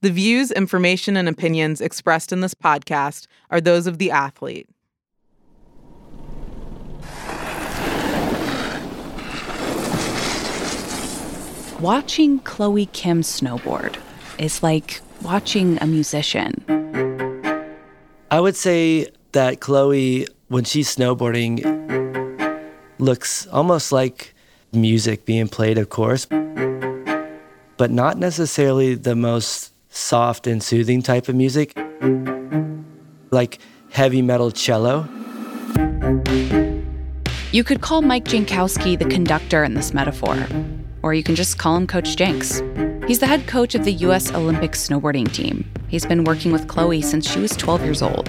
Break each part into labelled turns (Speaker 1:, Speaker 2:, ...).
Speaker 1: The views, information, and opinions expressed in this podcast are those of the athlete.
Speaker 2: Watching Chloe Kim snowboard is like watching a musician.
Speaker 3: I would say that Chloe, when she's snowboarding, looks almost like music being played, of course, but not necessarily the most soft and soothing type of music, like heavy metal cello.
Speaker 2: You could call Mike Jankowski the conductor in this metaphor or you can just call him Coach Jenks. He's the head coach of the U.S. Olympic snowboarding team. He's been working with Chloe since she was 12 years old.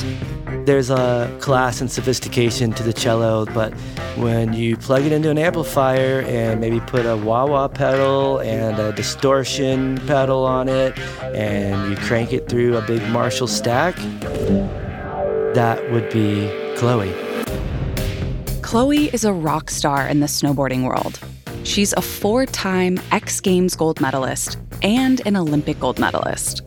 Speaker 3: There's a class and sophistication to the cello, but when you plug it into an amplifier and maybe put a wah wah pedal and a distortion pedal on it, and you crank it through a big Marshall stack, that would be Chloe.
Speaker 2: Chloe is a rock star in the snowboarding world. She's a four time X Games gold medalist and an Olympic gold medalist.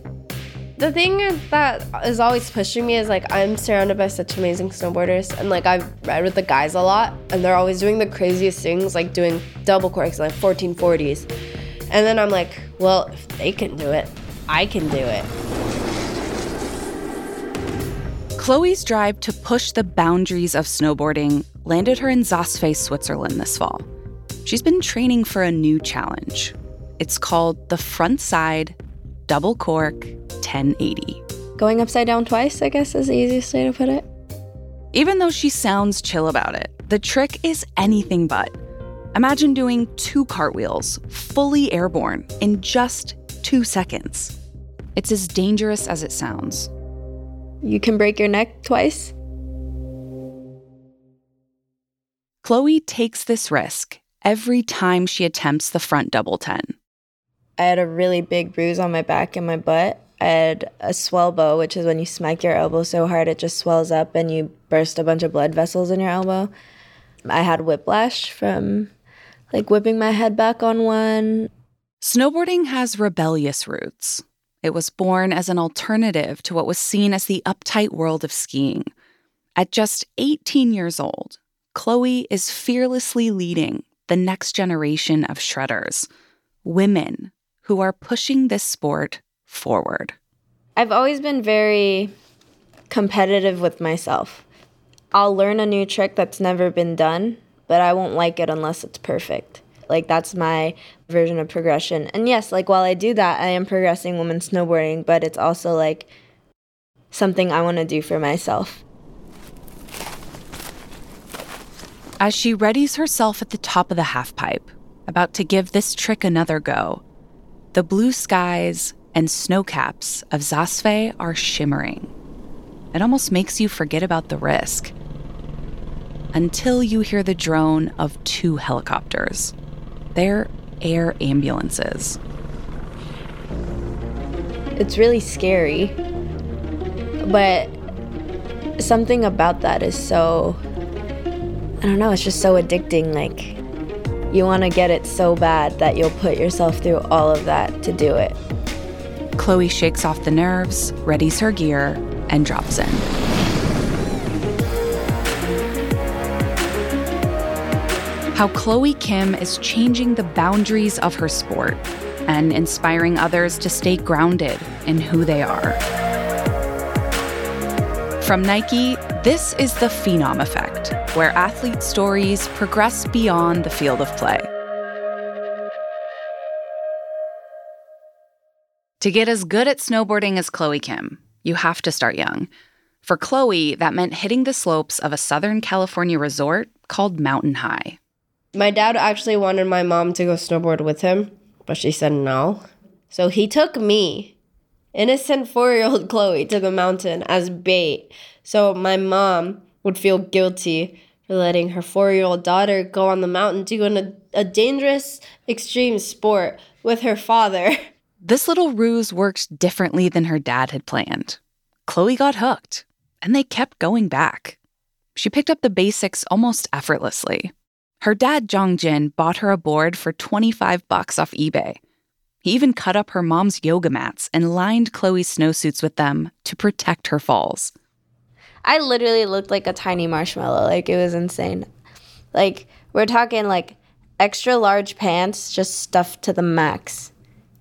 Speaker 4: The thing that is always pushing me is like I'm surrounded by such amazing snowboarders, and like I've read with the guys a lot, and they're always doing the craziest things, like doing double corks, like 1440s. And then I'm like, well, if they can do it, I can do it.
Speaker 2: Chloe's drive to push the boundaries of snowboarding landed her in Saas-Fee, Switzerland this fall. She's been training for a new challenge. It's called the Frontside Double Cork 1080.
Speaker 4: Going upside down twice, I guess, is the easiest way to put it.
Speaker 2: Even though she sounds chill about it, the trick is anything but. Imagine doing two cartwheels, fully airborne, in just two seconds. It's as dangerous as it sounds.
Speaker 4: You can break your neck twice.
Speaker 2: Chloe takes this risk every time she attempts the front double 10.
Speaker 4: I had a really big bruise on my back and my butt. I had a swellbo, which is when you smack your elbow so hard it just swells up and you burst a bunch of blood vessels in your elbow. I had whiplash from like whipping my head back on one.
Speaker 2: Snowboarding has rebellious roots. It was born as an alternative to what was seen as the uptight world of skiing. At just 18 years old, Chloe is fearlessly leading the next generation of shredders, women who are pushing this sport forward.
Speaker 4: I've always been very competitive with myself. I'll learn a new trick that's never been done, but I won't like it unless it's perfect. Like that's my version of progression. And yes, like while I do that, I am progressing women's snowboarding, but it's also like something I want to do for myself.
Speaker 2: As she readies herself at the top of the halfpipe, about to give this trick another go, the blue skies and snow caps of Saas-Fee are shimmering. It almost makes you forget about the risk. Until you hear the drone of two helicopters. They're air ambulances.
Speaker 4: It's really scary, but something about that is so I don't know, it's just so addicting. Like, you want to get it so bad that you'll put yourself through all of that to do it.
Speaker 2: Chloe shakes off the nerves, readies her gear, and drops in. How Chloe Kim is changing the boundaries of her sport and inspiring others to stay grounded in who they are. From Nike, this is the Phenom Effect, where athlete stories progress beyond the field of play. To get as good at snowboarding as Chloe Kim, you have to start young. For Chloe, that meant hitting the slopes of a Southern California resort called Mountain High.
Speaker 4: My dad actually wanted my mom to go snowboard with him, but she said no. So he took me innocent four year old Chloe to the mountain as bait. So my mom would feel guilty for letting her four year old daughter go on the mountain go a, dangerous, extreme sport with her father.
Speaker 2: This little ruse worked differently than her dad had planned. Chloe got hooked, and they kept going back. She picked up the basics almost effortlessly. Her dad, Jong Jin, bought her a board for 25 bucks off eBay. He even cut up her mom's yoga mats and lined Chloe's snowsuits with them to protect her falls.
Speaker 5: I literally looked like a tiny marshmallow. Like it was insane. Like we're talking like extra large pants just stuffed to the max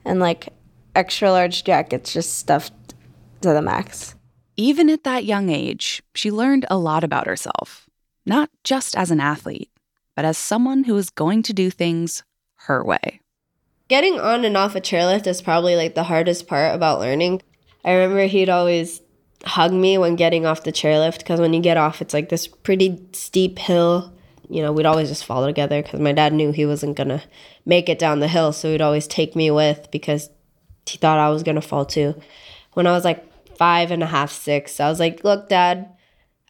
Speaker 5: and like extra large jackets just stuffed to the max.
Speaker 2: Even at that young age, she learned a lot about herself, not just as an athlete, but as someone who was going to do things her way.
Speaker 4: Getting on and off a chairlift is probably like the hardest part about learning. I remember he'd always hug me when getting off the chairlift because when you get off, it's like this pretty steep hill. You know, we'd always just fall together because my dad knew he wasn't gonna make it down the hill, so he'd always take me with because he thought I was gonna fall too. When I was like five and a half, six, I was like, "Look, Dad,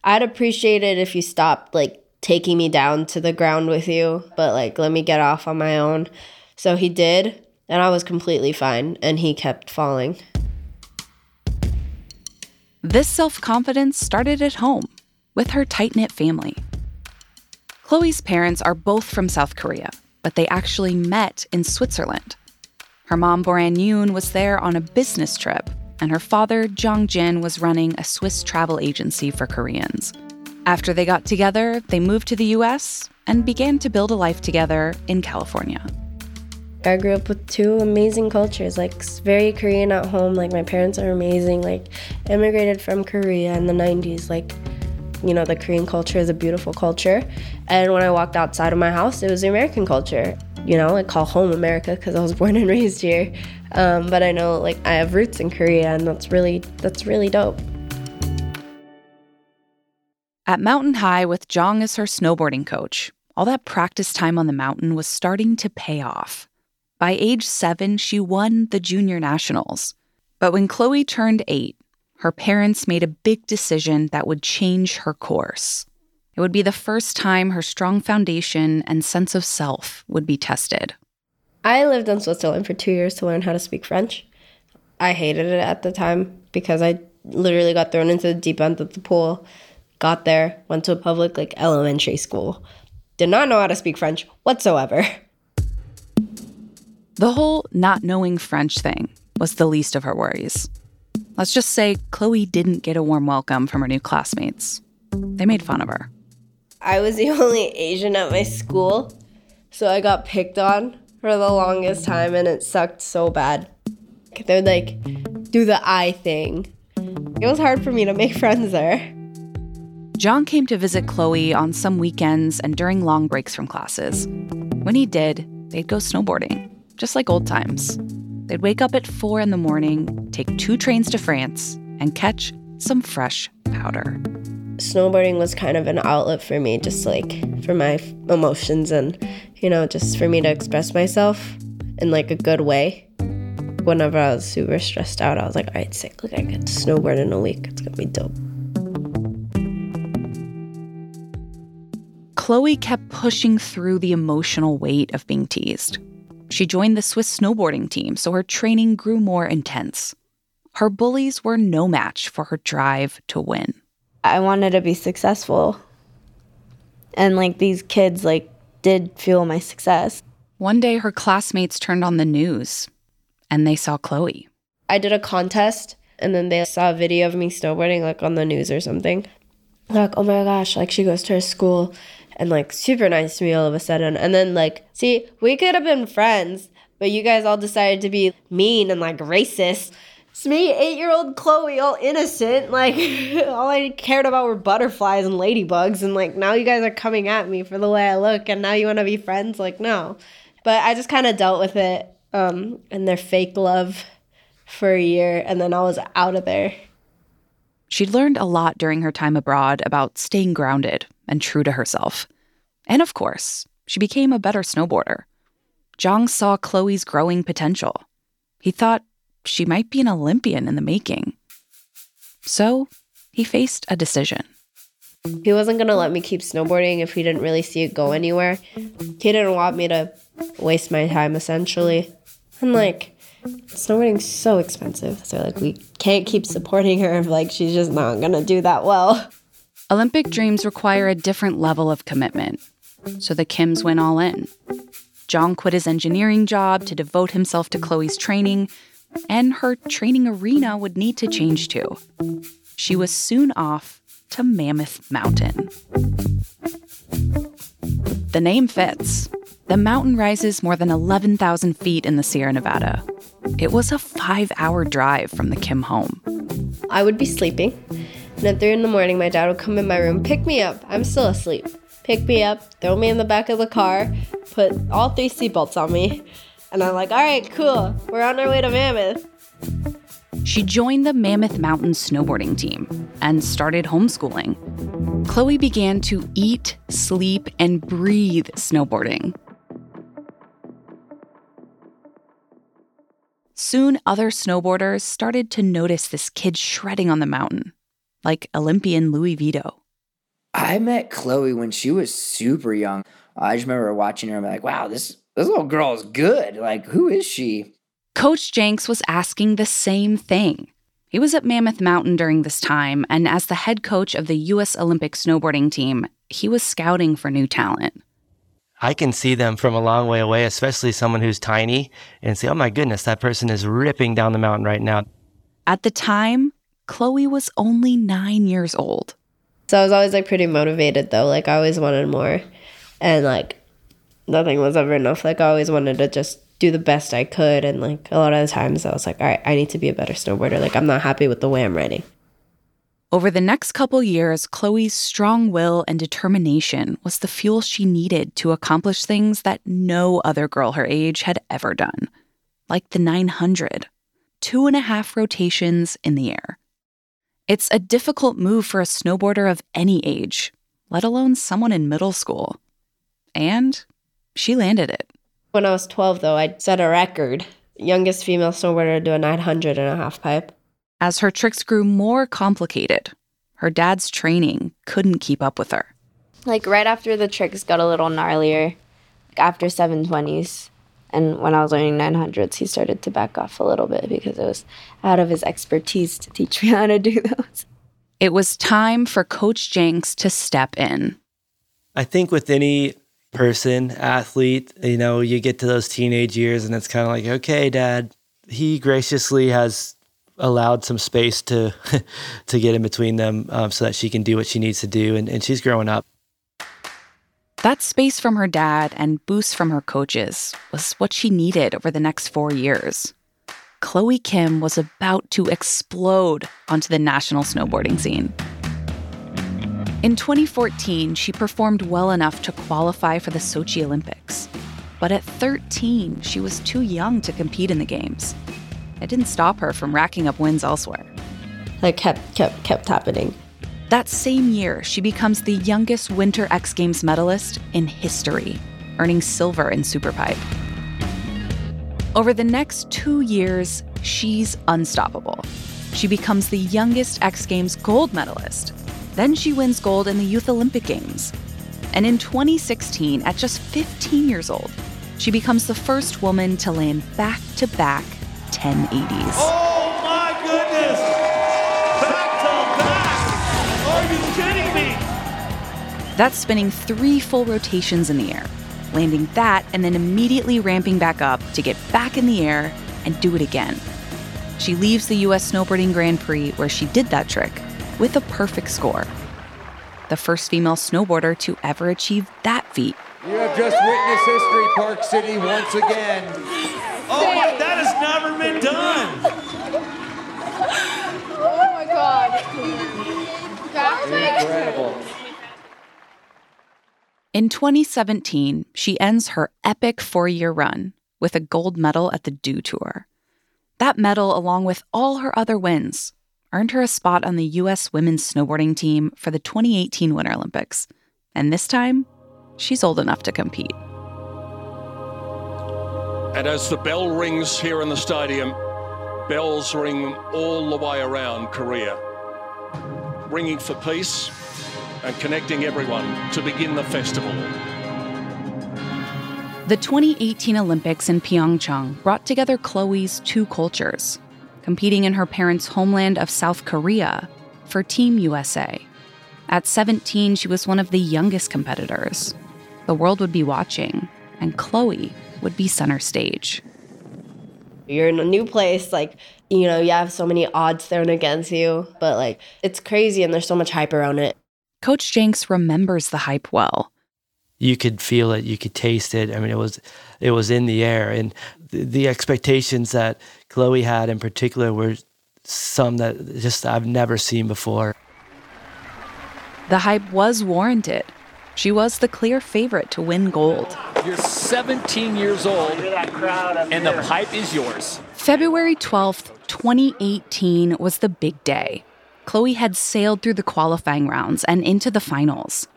Speaker 4: I'd appreciate it if you stopped like taking me down to the ground with you, but like let me get off on my own." So he did, and I was completely fine, and he kept falling.
Speaker 2: This self confidence started at home with her tight knit family. Chloe's parents are both from South Korea, but they actually met in Switzerland. Her mom, Boran Yoon, was there on a business trip, and her father, Jong Jin, was running a Swiss travel agency for Koreans. After they got together, they moved to the US and began to build a life together in California.
Speaker 4: I grew up with two amazing cultures, like very Korean at home. Like my parents are amazing. Like immigrated from Korea in the 90s. Like, you know, the Korean culture is a beautiful culture. And when I walked outside of my house, it was the American culture. You know, I call home America because I was born and raised here. Um, but I know like I have roots in Korea, and that's really that's really dope.
Speaker 2: At Mountain High with Jong as her snowboarding coach, all that practice time on the mountain was starting to pay off. By age seven, she won the junior nationals. But when Chloe turned eight, her parents made a big decision that would change her course. It would be the first time her strong foundation and sense of self would be tested.
Speaker 4: I lived in Switzerland for two years to learn how to speak French. I hated it at the time because I literally got thrown into the deep end of the pool, got there, went to a public like elementary school, did not know how to speak French whatsoever.
Speaker 2: The whole not knowing French thing was the least of her worries. Let's just say Chloe didn't get a warm welcome from her new classmates. They made fun of her.
Speaker 4: I was the only Asian at my school, so I got picked on for the longest time and it sucked so bad. They would like do the eye thing. It was hard for me to make friends there.
Speaker 2: Jong came to visit Chloe on some weekends and during long breaks from classes. When he did, they'd go snowboarding just like old times. They'd wake up at four in the morning, take two trains to France, and catch some fresh powder.
Speaker 4: Snowboarding was kind of an outlet for me, just like for my emotions and, you know, just for me to express myself in like a good way. Whenever I was super stressed out, I was like, all right, sick, look, I get to snowboard in a week. It's gonna be dope.
Speaker 2: Chloe kept pushing through the emotional weight of being teased. She joined the Swiss snowboarding team, so her training grew more intense. Her bullies were no match for her drive to win.
Speaker 5: I wanted to be successful. And like these kids like did fuel my success.
Speaker 2: One day her classmates turned on the news and they saw Chloe.
Speaker 4: I did a contest and then they saw a video of me snowboarding like on the news or something. Like, oh my gosh, like she goes to her school and like super nice to me all of a sudden. And then like, see, we could have been friends, but you guys all decided to be mean and like racist. It's me, eight year old Chloe, all innocent. Like, all I cared about were butterflies and ladybugs. And like, now you guys are coming at me for the way I look, and now you want to be friends? Like, no. But I just kind of dealt with it um, and their fake love for a year, and then I was out of there.
Speaker 2: She'd learned a lot during her time abroad about staying grounded and true to herself. And of course, she became a better snowboarder. Jong saw Chloe's growing potential. He thought she might be an Olympian in the making. So he faced a decision.
Speaker 4: He wasn't going to let me keep snowboarding if he didn't really see it go anywhere. He didn't want me to waste my time, essentially. And like, snowboarding's so expensive. So like we can't keep supporting her if like she's just not gonna do that well.
Speaker 2: Olympic dreams require a different level of commitment. So the Kims went all in. Jong quit his engineering job to devote himself to Chloe's training, and her training arena would need to change too. She was soon off to Mammoth Mountain. The name fits. The mountain rises more than 11,000 feet in the Sierra Nevada. It was a five hour drive from the Kim home.
Speaker 4: I would be sleeping, and at 3 in the morning, my dad would come in my room, pick me up. I'm still asleep. Pick me up, throw me in the back of the car, put all three seatbelts on me, and I'm like, all right, cool, we're on our way to Mammoth.
Speaker 2: She joined the Mammoth Mountain snowboarding team and started homeschooling. Chloe began to eat, sleep, and breathe snowboarding. Soon, other snowboarders started to notice this kid shredding on the mountain, like Olympian Louis Vito.
Speaker 6: I met Chloe when she was super young. I just remember watching her and be like, wow, this, this little girl is good. Like, who is she?
Speaker 2: Coach Jenks was asking the same thing. He was at Mammoth Mountain during this time, and as the head coach of the U.S. Olympic snowboarding team, he was scouting for new talent.
Speaker 3: I can see them from a long way away, especially someone who's tiny, and say, oh my goodness, that person is ripping down the mountain right now.
Speaker 2: At the time, Chloe was only nine years old.
Speaker 4: So I was always like pretty motivated though. Like I always wanted more. And like nothing was ever enough. Like I always wanted to just do the best I could. And like a lot of the times I was like, all right, I need to be a better snowboarder. Like I'm not happy with the way I'm riding.
Speaker 2: Over the next couple years, Chloe's strong will and determination was the fuel she needed to accomplish things that no other girl her age had ever done, like the 900, two and a half rotations in the air. It's a difficult move for a snowboarder of any age, let alone someone in middle school. And she landed it.
Speaker 4: When I was 12, though, I set a record. Youngest female snowboarder to do a 900 and a half pipe.
Speaker 2: As her tricks grew more complicated, her dad's training couldn't keep up with her.
Speaker 5: Like right after the tricks got a little gnarlier, after 720s, and when I was learning 900s, he started to back off a little bit because it was out of his expertise to teach me how to do those.
Speaker 2: It was time for Coach Jenks to step in.
Speaker 3: I think with any person, athlete, you know, you get to those teenage years and it's kind of like, okay, dad, he graciously has allowed some space to to get in between them um, so that she can do what she needs to do and, and she's growing up
Speaker 2: that space from her dad and boost from her coaches was what she needed over the next four years. Chloe Kim was about to explode onto the national snowboarding scene. In 2014, she performed well enough to qualify for the Sochi Olympics. But at 13, she was too young to compete in the games. It didn't stop her from racking up wins elsewhere.
Speaker 4: Like kept kept kept happening.
Speaker 2: That same year, she becomes the youngest Winter X Games medalist in history, earning silver in Superpipe. Over the next two years, she's unstoppable. She becomes the youngest X Games gold medalist. Then she wins gold in the Youth Olympic Games. And in 2016, at just 15 years old, she becomes the first woman to land back to back 1080s.
Speaker 7: Oh
Speaker 2: That's spinning three full rotations in the air, landing that, and then immediately ramping back up to get back in the air and do it again. She leaves the US Snowboarding Grand Prix, where she did that trick, with a perfect score. The first female snowboarder to ever achieve that feat.
Speaker 7: You have just witnessed history, Park City, once again. Oh, my, that has never been done.
Speaker 5: oh my God.
Speaker 7: That's incredible.
Speaker 2: In 2017, she ends her epic four year run with a gold medal at the Dew Tour. That medal, along with all her other wins, earned her a spot on the U.S. women's snowboarding team for the 2018 Winter Olympics. And this time, she's old enough to compete.
Speaker 8: And as the bell rings here in the stadium, bells ring all the way around Korea, ringing for peace and connecting everyone to begin the festival.
Speaker 2: The 2018 Olympics in Pyeongchang brought together Chloe's two cultures, competing in her parents' homeland of South Korea for Team USA. At 17, she was one of the youngest competitors. The world would be watching, and Chloe would be center stage.
Speaker 4: You're in a new place, like, you know, you have so many odds thrown against you, but like, it's crazy and there's so much hype around it.
Speaker 2: Coach Jenks remembers the hype well.
Speaker 3: You could feel it, you could taste it. I mean, it was it was in the air, and the, the expectations that Chloe had in particular were some that just I've never seen before.
Speaker 2: The hype was warranted. She was the clear favorite to win gold.
Speaker 9: You're 17 years old, and the pipe is yours.
Speaker 2: February 12th, 2018 was the big day. Chloe had sailed through the qualifying rounds and into the finals.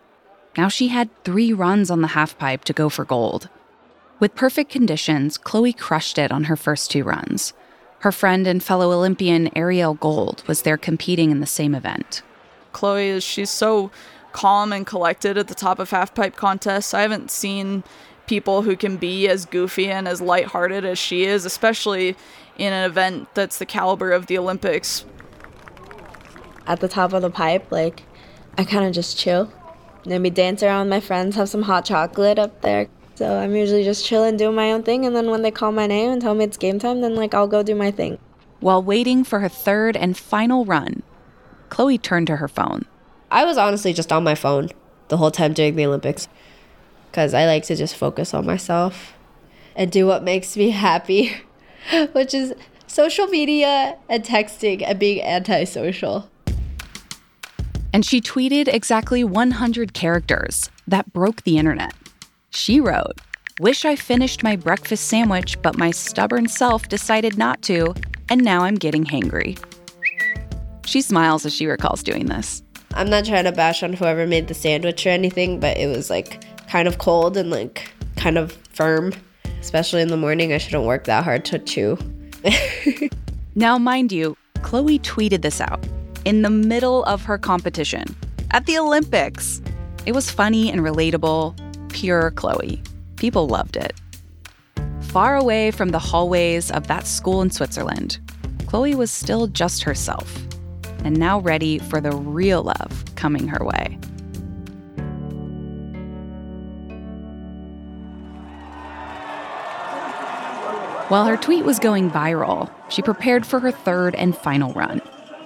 Speaker 2: Now she had three runs on the halfpipe to go for gold. With perfect conditions, Chloe crushed it on her first two runs. Her friend and fellow Olympian Ariel Gold was there competing in the same event.
Speaker 10: Chloe she's so calm and collected at the top of halfpipe contests. I haven't seen people who can be as goofy and as lighthearted as she is, especially in an event that's the caliber of the Olympics.
Speaker 5: At the top of the pipe, like I kind of just chill. Maybe dance around with my friends, have some hot chocolate up there. So I'm usually just chilling, doing my own thing, and then when they call my name and tell me it's game time, then like I'll go do my thing.
Speaker 2: While waiting for her third and final run, Chloe turned to her phone.
Speaker 4: I was honestly just on my phone the whole time during the Olympics because I like to just focus on myself and do what makes me happy, which is social media and texting and being antisocial.
Speaker 2: And she tweeted exactly 100 characters that broke the internet. She wrote, Wish I finished my breakfast sandwich, but my stubborn self decided not to, and now I'm getting hangry. She smiles as she recalls doing this.
Speaker 4: I'm not trying to bash on whoever made the sandwich or anything, but it was like kind of cold and like kind of firm. Especially in the morning, I shouldn't work that hard to chew.
Speaker 2: now, mind you, Chloe tweeted this out in the middle of her competition at the Olympics. It was funny and relatable, pure Chloe. People loved it. Far away from the hallways of that school in Switzerland, Chloe was still just herself and now ready for the real love coming her way. While her tweet was going viral, she prepared for her third and final run.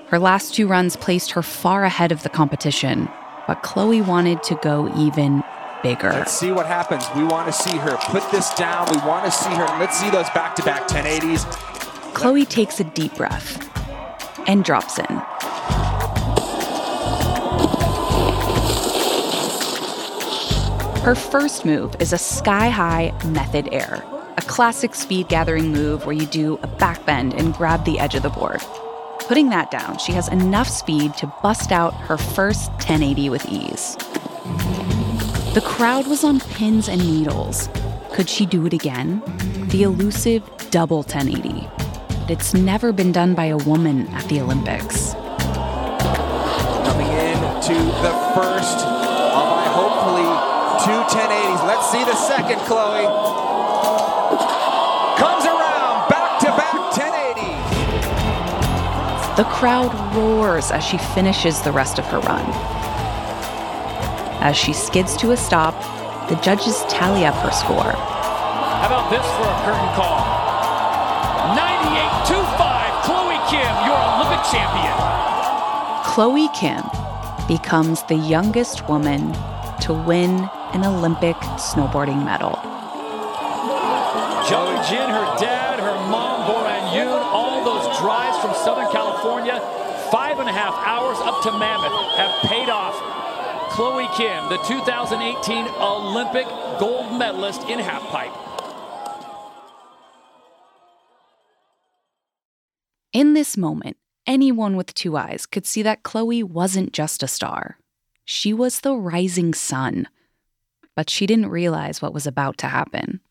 Speaker 2: Her last two runs placed her far ahead of the competition, but Chloe wanted to go even bigger.
Speaker 11: Let's see what happens. We want to see her put this down. We want to see her. Let's see those back to back 1080s.
Speaker 2: Chloe takes a deep breath and drops in. Her first move is a sky high method air, a classic speed gathering move where you do a backbend and grab the edge of the board. Putting that down, she has enough speed to bust out her first 1080 with ease. The crowd was on pins and needles. Could she do it again? The elusive double 1080. It's never been done by a woman at the Olympics.
Speaker 11: Coming in to the first of my hopefully two 1080s. Let's see the second, Chloe.
Speaker 2: The crowd roars as she finishes the rest of her run. As she skids to a stop, the judges tally up her score.
Speaker 9: How about this for a curtain call? 98.25, Chloe Kim, your Olympic champion.
Speaker 2: Chloe Kim becomes the youngest woman to win an Olympic snowboarding medal.
Speaker 9: Jong Jin, her dad, drives from Southern California, five and a half hours up to Mammoth, have paid off. Chloe Kim, the 2018 Olympic gold medalist in halfpipe.
Speaker 2: In this moment, anyone with two eyes could see that Chloe wasn't just a star. She was the rising sun. But she didn't realize what was about to happen.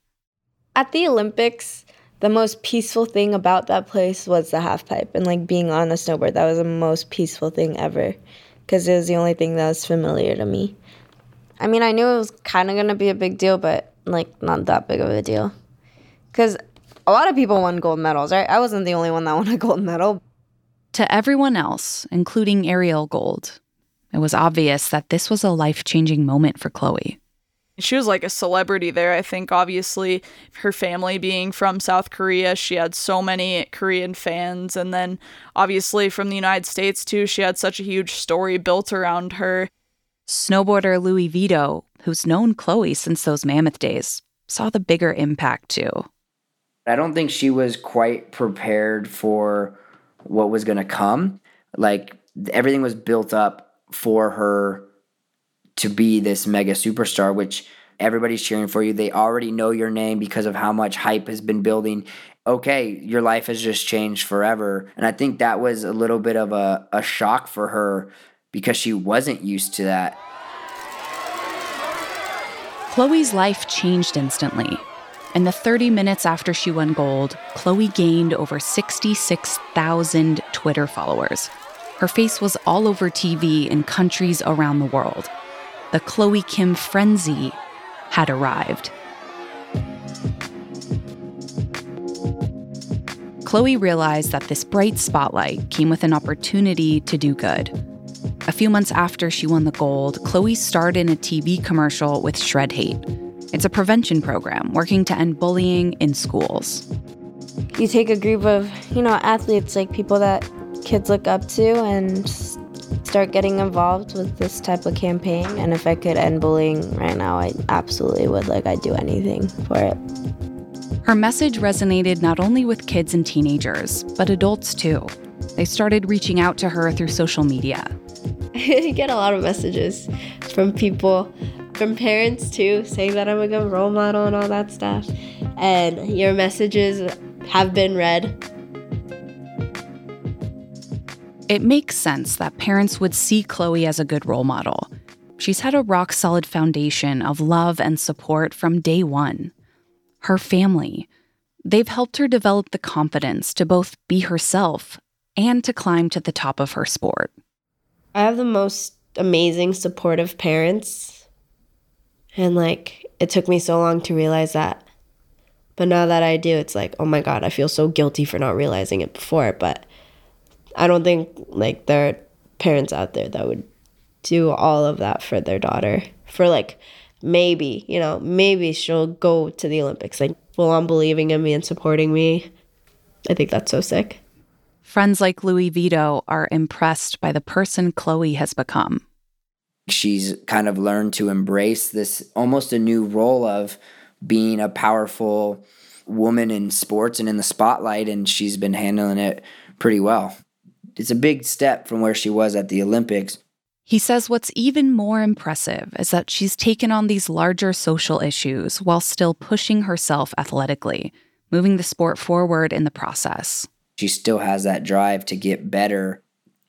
Speaker 5: At the Olympics, the most peaceful thing about that place was the half pipe and like being on a snowboard. That was the most peaceful thing ever because it was the only thing that was familiar to me. I mean, I knew it was kind of going to be a big deal, but like not that big of a deal. Because a lot of people won gold medals, right? I wasn't the only one that won a gold medal.
Speaker 2: To everyone else, including Ariel Gold, it was obvious that this was a life changing moment for Chloe.
Speaker 10: She was like a celebrity there. I think, obviously, her family being from South Korea, she had so many Korean fans. And then, obviously, from the United States, too, she had such a huge story built around her.
Speaker 2: Snowboarder Louis Vito, who's known Chloe since those mammoth days, saw the bigger impact too.
Speaker 6: I don't think she was quite prepared for what was going to come. Like everything was built up for her to be this mega superstar, which everybody's cheering for you. They already know your name because of how much hype has been building. Okay, your life has just changed forever. And I think that was a little bit of a, a shock for her because she wasn't used to that.
Speaker 2: Chloe's life changed instantly. In the 30 minutes after she won gold, Chloe gained over 66,000 Twitter followers. Her face was all over TV in countries around the world. The Chloe Kim frenzy had arrived. Chloe realized that this bright spotlight came with an opportunity to do good. A few months after she won the gold, Chloe starred in a TV commercial with Shred Hate. It's a prevention program working to end bullying in schools.
Speaker 5: You take a group of, you know, athletes, like people that kids look up to, and start getting involved with this type of campaign. And if I could end bullying right now, I absolutely would. Like, I'd do anything for it.
Speaker 2: Her message resonated not only with kids and teenagers, but adults too. They started reaching out to her through social media.
Speaker 4: I get a lot of messages from people, from parents too, saying that I'm a good role model and all that stuff. And your messages have been read.
Speaker 2: It makes sense that parents would see Chloe as a good role model. She's had a rock solid foundation of love and support from day one. Her family, they've helped her develop the confidence to both be herself and to climb to the top of her sport.
Speaker 4: I have the most amazing, supportive parents. And like, it took me so long to realize that. But now that I do, it's like, oh my God, I feel so guilty for not realizing it before. But I don't think like there are parents out there that would do all of that for their daughter. For like, maybe, you know, maybe she'll go to the Olympics, like full on believing in me and supporting me. I think that's so sick.
Speaker 2: Friends like Louis Vito are impressed by the person Chloe has become.
Speaker 6: She's kind of learned to embrace this almost a new role of being a powerful woman in sports and in the spotlight, and she's been handling it pretty well. It's a big step from where she was at the Olympics.
Speaker 2: He says what's even more impressive is that she's taken on these larger social issues while still pushing herself athletically, moving the sport forward in the process.
Speaker 6: She still has that drive to get better.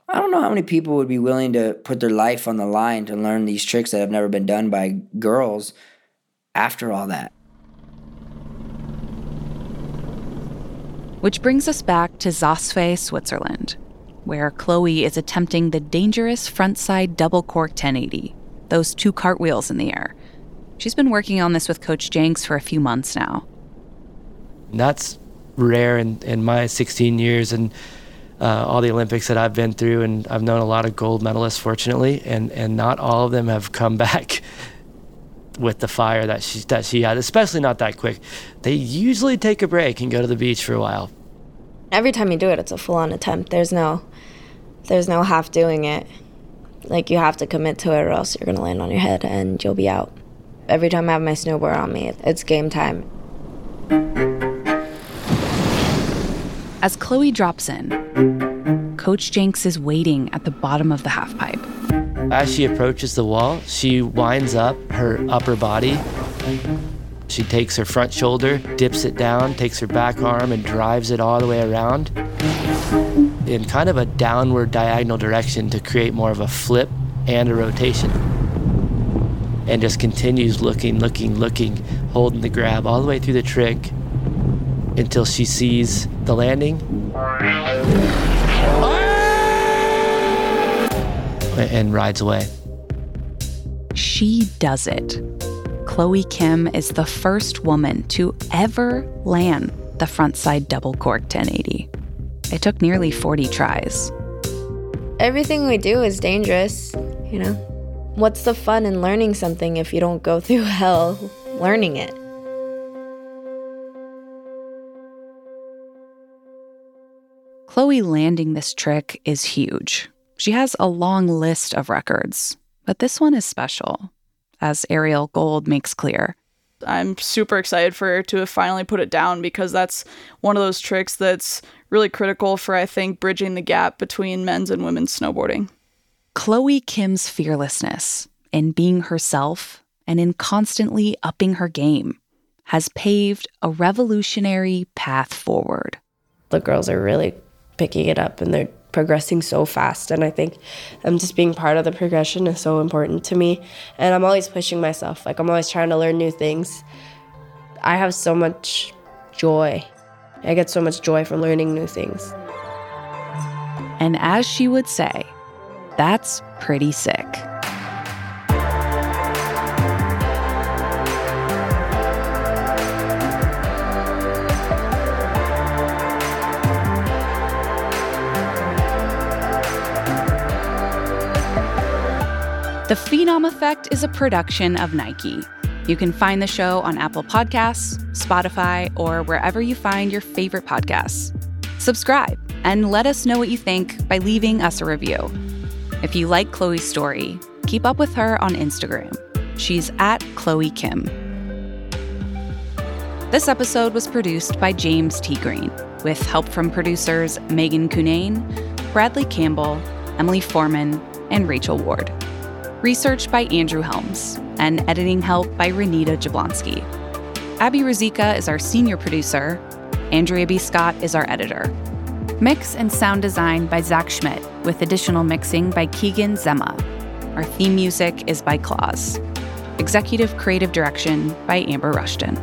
Speaker 6: I don't know how many people would be willing to put their life on the line to learn these tricks that have never been done by girls after all that.
Speaker 2: Which brings us back to Saas-Fee, Switzerland, where Chloe is attempting the dangerous frontside double cork 1080, those two cartwheels in the air. She's been working on this with Coach Jenks for a few months now.
Speaker 3: That's rare in, in my 16 years and uh, all the Olympics that I've been through, and I've known a lot of gold medalists, fortunately, and, and not all of them have come back with the fire that she that she had, especially not that quick. They usually take a break and go to the beach for a while.
Speaker 5: Every time you do it, it's a full-on attempt. There's no, there's no half doing it. Like you have to commit to it, or else you're gonna land on your head and you'll be out. Every time I have my snowboard on me, it's game time.
Speaker 2: As Chloe drops in, Coach Jenks is waiting at the bottom of the halfpipe.
Speaker 3: As she approaches the wall, she winds up her upper body. She takes her front shoulder, dips it down, takes her back arm, and drives it all the way around in kind of a downward diagonal direction to create more of a flip and a rotation. And just continues looking, looking, looking, holding the grab all the way through the trick until she sees the landing and rides away.
Speaker 2: She does it. Chloe Kim is the first woman to ever land the frontside double cork 1080. It took nearly 40 tries.
Speaker 5: Everything we do is dangerous, you know. what's the fun in learning something if you don't go through hell learning it?
Speaker 2: Chloe landing this trick is huge. She has a long list of records, but this one is special, as Ariel Gold makes clear.
Speaker 10: I'm super excited for her to have finally put it down because that's one of those tricks that's really critical for, I think, bridging the gap between men's and women's snowboarding.
Speaker 2: Chloe Kim's fearlessness in being herself and in constantly upping her game has paved a revolutionary path forward.
Speaker 4: The girls are really picking it up and they're progressing so fast. And I think um, just being part of the progression is so important to me. And I'm always pushing myself. Like, I'm always trying to learn new things. I have so much joy. I get so much joy from learning new things.
Speaker 2: And as she would say, that's pretty sick. The Phenom Effect is a production of Nike. You can find the show on Apple Podcasts, Spotify, or wherever you find your favorite podcasts. Subscribe and let us know what you think by leaving us a review. If you like Chloe's story, keep up with her on Instagram. She's at Chloe Kim. This episode was produced by James T. Green, with help from producers Megan Cunane, Bradley Campbell, Emily Foreman, and Rachel Ward. Research by Andrew Helms, and editing help by Renita Jablonski. Abby Ruzicka is our senior producer. Andrea B. Scott is our editor. Mix and sound design by Zach Schmidt, with additional mixing by Keegan Zema. Our theme music is by Claus. Executive creative direction by Amber Rushton.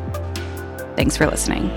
Speaker 2: Thanks for listening.